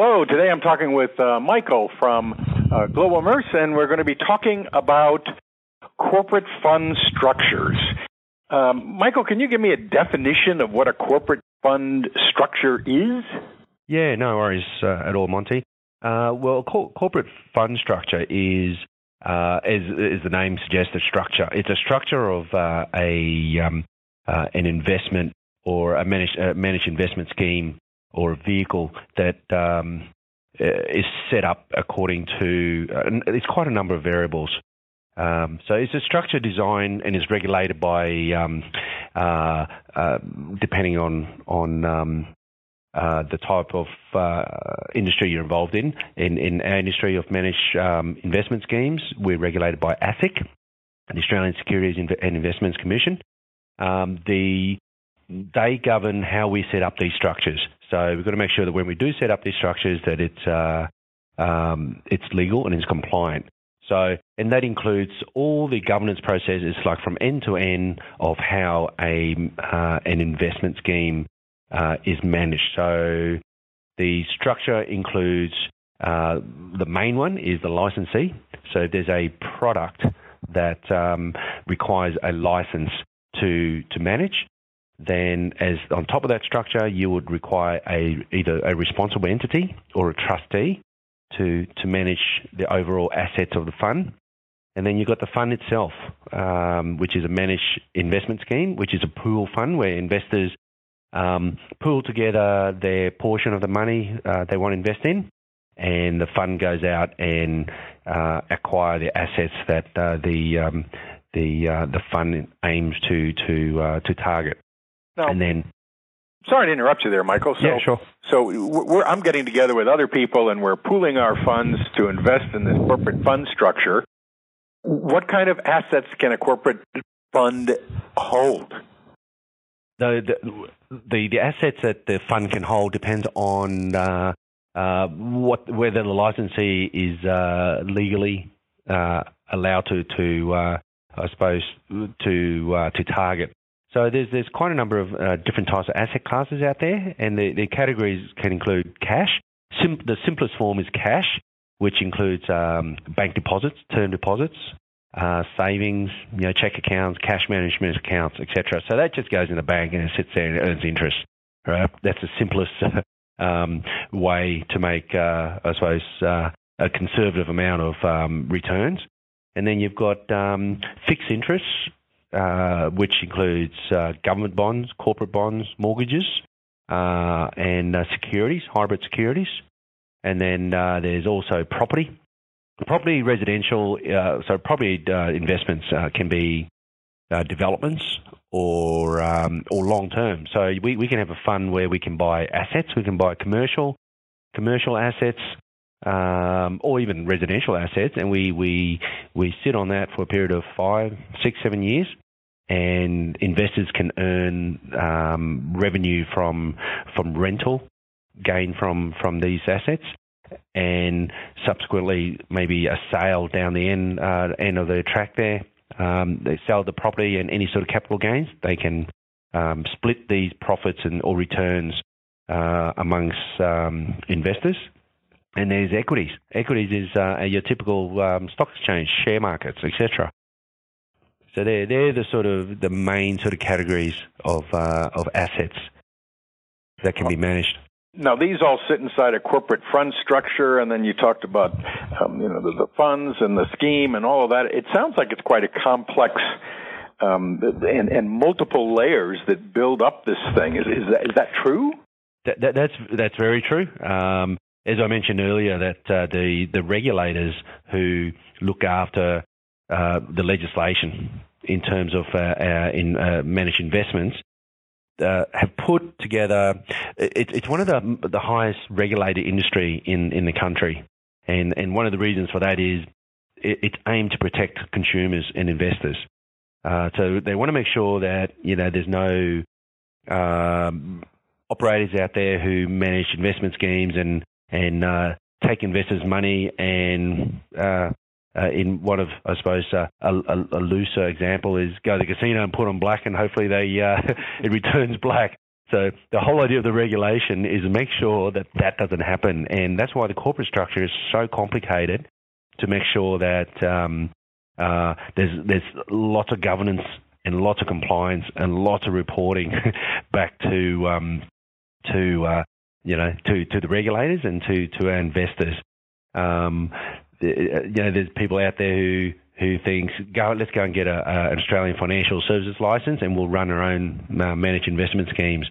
Hello, today I'm talking with uh, Michael from uh, Global Merces, and we're going to be talking about corporate fund structures. Um, Michael, can you give me a definition of what a corporate fund structure is? Yeah, no worries uh, at all, Monty. Uh, well, cor- corporate fund structure is, uh, as, as, the name suggests, a structure. It's a structure of uh, a um, an investment or a managed, managed investment scheme or a vehicle that um, is set up according to uh, it's quite a number of variables. Um, so it's a structure design and is regulated by um, uh, uh, depending on on um, uh, the type of uh, industry you're involved in. In, in our industry of managed um, investment schemes, we're regulated by ASIC, the Australian Securities and Investments Commission. Um, the they govern how we set up these structures. So we've got to make sure that when we do set up these structures, that it's uh, um, it's legal and it's compliant. So, and that includes all the governance processes, like from end to end of how a uh, an investment scheme uh, is managed. So, the structure includes uh, the main one is the licensee. So, there's a product that um, requires a license to to manage then as on top of that structure, you would require a either a responsible entity or a trustee to to manage the overall assets of the fund. And then you've got the fund itself, um, which is a managed investment scheme, which is a pool fund where investors um, pool together their portion of the money uh, they want to invest in, and the fund goes out and uh, acquire the assets that uh, the um, the uh, the fund aims to to uh, to target. Now, and then Sorry to interrupt you there, Michael. So, yeah, sure. So I'm getting together with other people, and we're pooling our funds to invest in this corporate fund structure. What kind of assets can a corporate fund hold? The the, the assets that the fund can hold depends on uh, uh, what whether the licensee is uh, legally uh, allowed to to uh, I suppose to uh, to target so there's there's quite a number of uh, different types of asset classes out there, and the, the categories can include cash. Sim- the simplest form is cash, which includes um, bank deposits, term deposits, uh, savings, you know, check accounts, cash management accounts, etc. So that just goes in the bank and it sits there and earns interest. Right? That's the simplest um, way to make, uh, I suppose, uh, a conservative amount of um, returns. And then you've got um, fixed interest, uh, which includes uh, government bonds, corporate bonds, mortgages, uh, and uh, securities, hybrid securities. And then uh, there's also property. Property residential, so property investments can be developments or um, or long term. So we, we can have a fund where we can buy assets, we can buy commercial commercial assets, um, or even residential assets, and we, we we sit on that for a period of five, six, seven years, and investors can earn um, revenue from from rental gain from from these assets, and subsequently maybe a sale down the end uh, end of the track there. Um, they sell the property and any sort of capital gains. They can um, split these profits and or returns uh, amongst um, investors and there's equities. Equities is uh, your typical um, stock exchange, share markets, etc. So they're they're the sort of the main sort of categories of uh, of assets that can be managed. Now these all sit inside a corporate fund structure, and then you talked about um, you know the, the, funds and the scheme and all of that. It sounds like it's quite a complex um, and, and multiple layers that build up this thing. Is, is that is that true? That, that, that's that's very true. Um, as I mentioned earlier, that uh, the the regulators who look after uh, the legislation in terms of uh, uh in uh, managed investments uh, have put together. It, it's one of the the highest regulated industry in in the country, and and one of the reasons for that is it, it's aimed to protect consumers and investors. so they want to make sure that you know there's no um, operators out there who manage investment schemes and and uh, take investors' money and uh, uh, in one of, I suppose, uh, a, a, a, looser example is go to the casino and put on black, and hopefully they uh, it returns black. So the whole idea of the regulation is to make sure that that doesn't happen, and that's why the corporate structure is so complicated to make sure that um, uh, there's there's lots of governance and lots of compliance and lots of reporting back to um, to uh, you know to, to the regulators and to to our investors. Um, you know, there's people out there who who thinks go let's go and get a, a, an Australian financial services license and we'll run our own uh, managed investment schemes.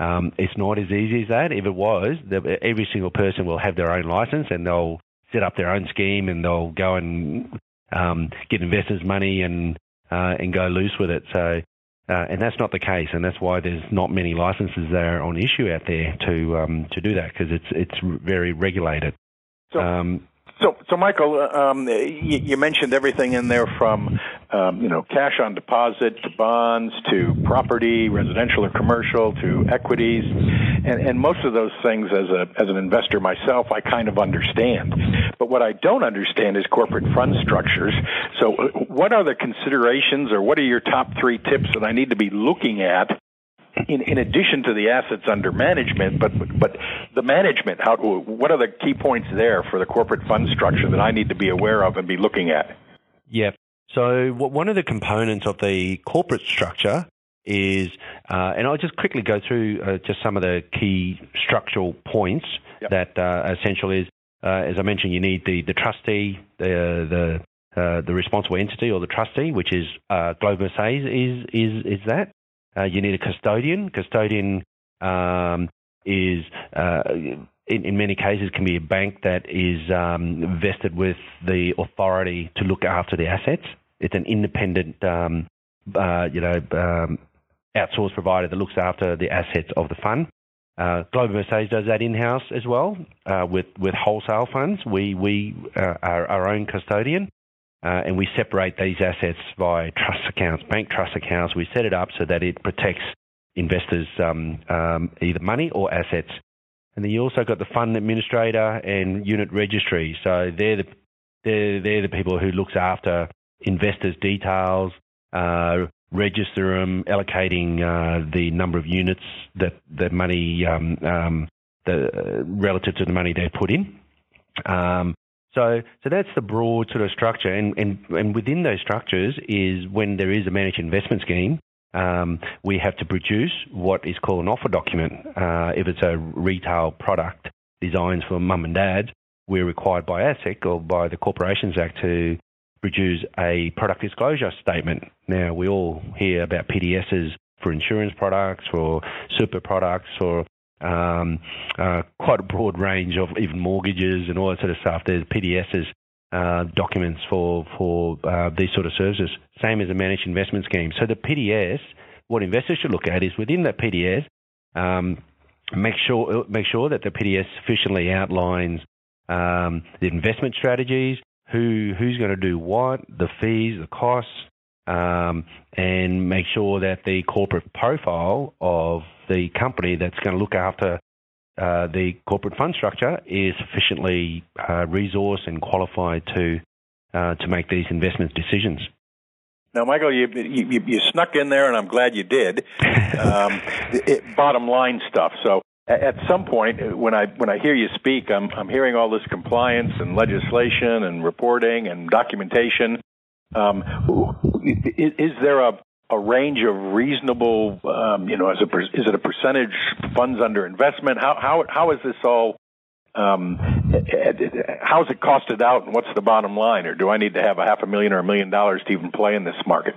Um, it's not as easy as that. If it was, the, every single person will have their own license and they'll set up their own scheme and they'll go and um, get investors' money and uh, and go loose with it. So, uh, and that's not the case, and that's why there's not many licenses there on issue out there to um, to do that because it's it's very regulated. So, um, so, so Michael, um, you, you, mentioned everything in there from, um, you know, cash on deposit to bonds to property, residential or commercial, to equities, and, and most of those things, as a as an investor myself, I kind of understand. But what I don't understand is corporate fund structures. So, uh, what are the considerations, or what are your top three tips that I need to be looking at in, in addition to the assets under management, but but the management, how what are the key points there for the corporate fund structure that I need to be aware of and be looking at? Yeah. So one of the components of the corporate structure is, uh, and I'll just quickly go through uh, just some of the key structural points yep. that uh, essential is, uh, as I mentioned, you need the the trustee, the the uh, the responsible entity or the trustee, which is uh, Globe Merces, is is is that. Uh, you need a custodian. Custodian um, is, uh, in, in, many cases, can be a bank that is um, vested with the authority to look after the assets. It's an independent, um, uh, you know, um, outsourced provider that looks after the assets of the fund. Uh, Global Merces does that in-house as well uh, with with wholesale funds. We we uh, are our own custodian, uh, and we separate these assets by trust accounts, bank trust accounts. We set it up so that it protects investors' um, um, either money or assets. And then you also got the fund administrator and unit registry. So they're the they're, they're the people who looks after investors' details, uh, register them, allocating uh, the number of units that the money um, um the uh, relative to the money they put in. Um, so, so that's the broad sort of structure, and, and, and within those structures is when there is a managed investment scheme, um, we have to produce what is called an offer document. Uh, if it's a retail product designed for mum and dad, we're required by ASIC or by the Corporations Act to produce a product disclosure statement. Now, we all hear about PDSs for insurance products, for super products, or um, uh, quite a broad range of even mortgages and all that sort of stuff. There's PDSs, uh, documents for for uh, these sort of services. Same as a managed investment scheme. So the PDS, what investors should look at is within that PDS, um, make sure make sure that the PDS sufficiently outlines um, the investment strategies, who who's going to do what, the fees, the costs, um, and make sure that the corporate profile of the company that's going to look after uh, the corporate fund structure is sufficiently uh, resourced and qualified to uh, to make these investment decisions. Now, Michael, you, you, you snuck in there, and I'm glad you did. Um, it, bottom line stuff. So, at some point, when I when I hear you speak, I'm I'm hearing all this compliance and legislation and reporting and documentation. Um, is, is there a a range of reasonable, um, you know, as a is it a percentage funds under investment? How how how is this all? Um, how is it costed out, and what's the bottom line? Or do I need to have a half a million or a million dollars to even play in this market?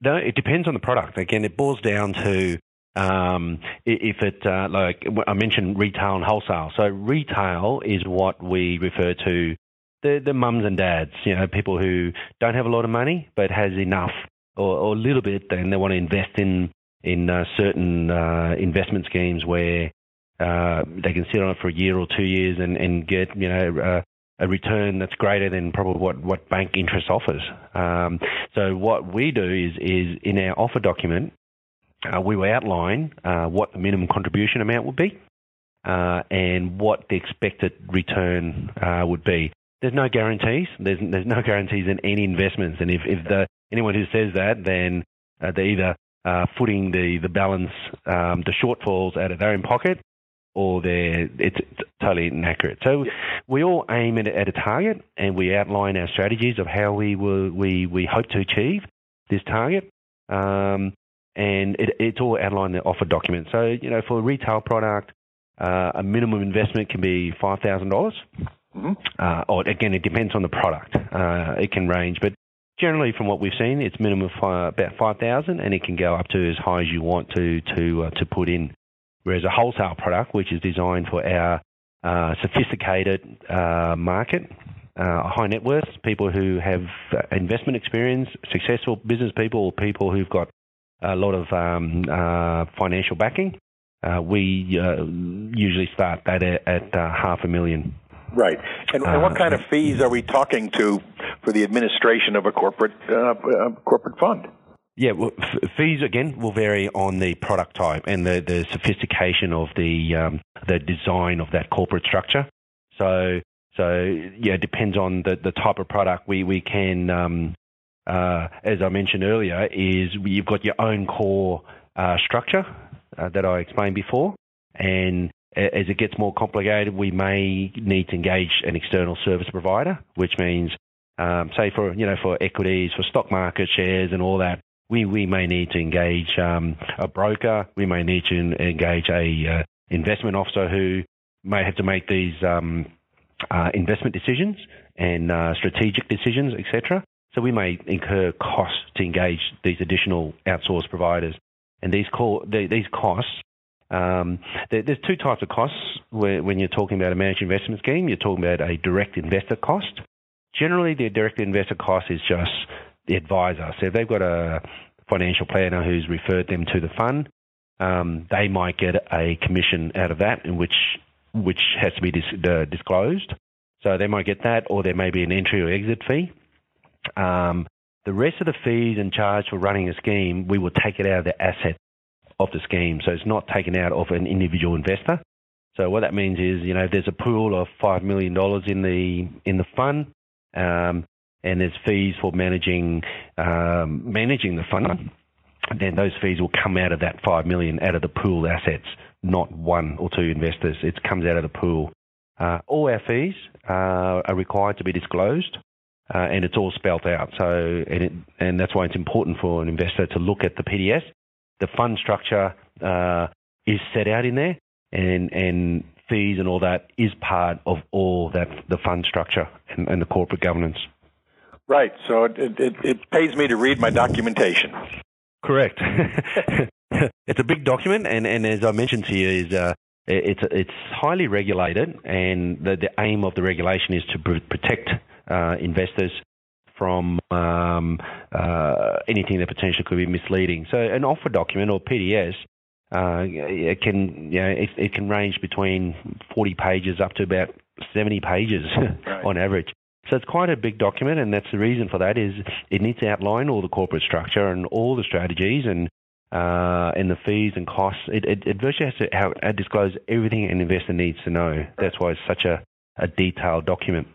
No, it depends on the product. Again, it boils down to um, if it uh, like I mentioned retail and wholesale. So retail is what we refer to the the mums and dads, you know, people who don't have a lot of money but has enough or, or a little bit, and they want to invest in in uh, certain uh, investment schemes where uh, they can sit on it for a year or two years and, and get you know a return that's greater than probably what, what bank interest offers. Um, so what we do is is in our offer document, uh, we will outline uh, what the minimum contribution amount would be and what the expected return would be there's no guarantees. There's there's no guarantees in any investments, and if if the anyone who says that, then uh, they're either uh, footing the the balance, um, the shortfalls out of their own pocket, or they're it's totally inaccurate. So we all aim at, at a target, and we outline our strategies of how we will we we hope to achieve this target. Um, and it, it's all outlined in the offer document. So you know, for a retail product, uh, a minimum investment can be five thousand dollars. Mm-hmm. Uh, or again, it depends on the product. Uh, it can range, but generally, from what we've seen, it's minimum five, about five thousand, and it can go up to as high as you want to to uh, to put in. Whereas a wholesale product, which is designed for our uh, sophisticated uh, market, high net worth people who have investment experience, successful business people, or people who've got a lot of um, financial backing, we usually start that at, at half a million. Right. And, and what uh, kind of fees are we talking to for the administration of a corporate uh, uh, corporate fund? Yeah, well, f- fees again will vary on the product type and the, the sophistication of the um, the design of that corporate structure. So so yeah, it depends on the, the type of product. We we can, um, uh, as I mentioned earlier, is you've got your own core uh, structure uh, that I explained before, and as it gets more complicated, we may need to engage an external service provider, which means, um, say for you know for equities, for stock market shares, and all that, we we may need to engage um, a broker. We may need to engage a uh, investment officer who may have to make these um, uh, investment decisions and uh, strategic decisions, etc. So we may incur costs to engage these additional outsourced providers, and these call, these costs um, there, there's two types of costs when you're talking about a managed investment scheme. You're talking about a direct investor cost. Generally, the direct investor cost is just the advisor. So if they've got a financial planner who's referred them to the fund, um, they might get a commission out of that, in which which has to be dis- uh, disclosed. So they might get that, or there may be an entry or exit fee. Um, the rest of the fees and charge for running a scheme, we will take it out of the asset of the scheme. So it's not taken out of an individual investor. So what that means is, you know, there's a pool of five million dollars in the in the fund, um, and there's fees for managing um, managing the fund. Then those fees will come out of that five million out of the pool assets, not one or two investors. It comes out of the pool. Uh, all our fees uh, are required to be disclosed, uh, and it's all spelt out. So, and, it, and that's why it's important for an investor to look at the PDS the fund structure uh, is set out in there, and and fees and all that is part of all that the fund structure and, and the corporate governance. Right. So it, it, it pays me to read my documentation. Correct. it's a big document, and, and as I mentioned to you, is uh, it's it's highly regulated, and the, the aim of the regulation is to protect uh, investors from um, uh, anything that potentially could be misleading. So an offer document or PDS uh, it can you know, it, it, can range between 40 pages up to about 70 pages right. on average. So it's quite a big document, and that's the reason for that is it needs to outline all the corporate structure and all the strategies and uh, and the fees and costs. It, it, it virtually has to uh, disclose everything an investor needs to know. That's why it's such a, a detailed document.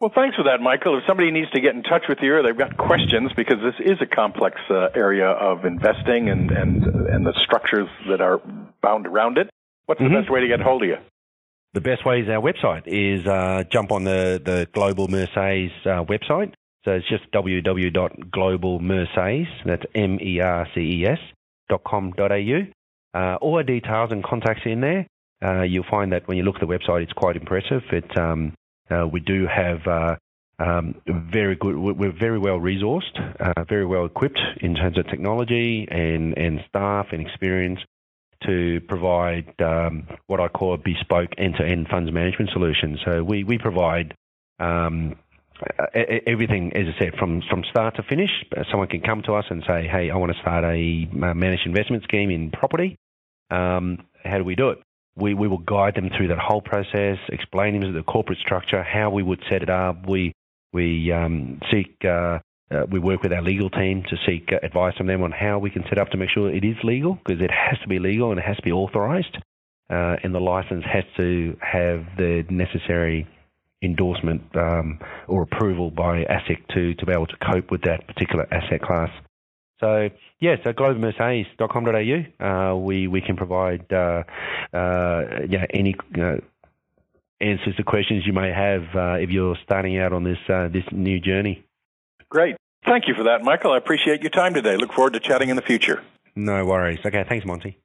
Well, thanks for that, Michael. If somebody needs to get in touch with you or they've got questions, because this is a complex uh, area of investing and, and, and the structures that are bound around it, what's mm-hmm. the best way to get hold of you? The best way is our website, is uh, jump on the, the Global Merces uh, website. So it's just www.globalmerces, that's M-E-R-C-E-S, dot com dot au. Uh, all our details and contacts in there. Uh, you'll find that when you look at the website, it's quite impressive. It, um, uh, we do have uh, um, very good. We're very well resourced, uh, very well equipped in terms of technology and and staff and experience to provide um, what I call bespoke end-to-end funds management solution. So we we provide. Um, everything, as I said, from from start to finish. Someone can come to us and say, "Hey, I want to start a managed investment scheme in property. Um, how do we do it?" We, we will guide them through that whole process, explain them the corporate structure, how we would set it up. We we um, seek uh, uh, we work with our legal team to seek uh, advice from them on how we can set up to make sure it is legal because it has to be legal and it has to be authorised, uh, and the license has to have the necessary endorsement um, or approval by ASIC to to be able to cope with that particular asset class. So yeah, so globalmerces.com.au, uh, we we can provide uh, uh, yeah any uh, answers to questions you may have uh, if you're starting out on this uh, this new journey. Great, thank you for that, Michael. I appreciate your time today. Look forward to chatting in the future. No worries. Okay, thanks, Monty.